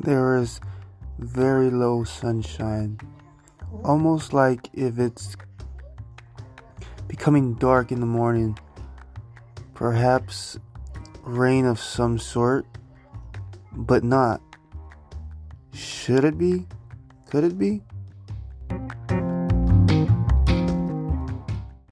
There is very low sunshine, almost like if it's becoming dark in the morning. Perhaps rain of some sort, but not. Should it be? Could it be?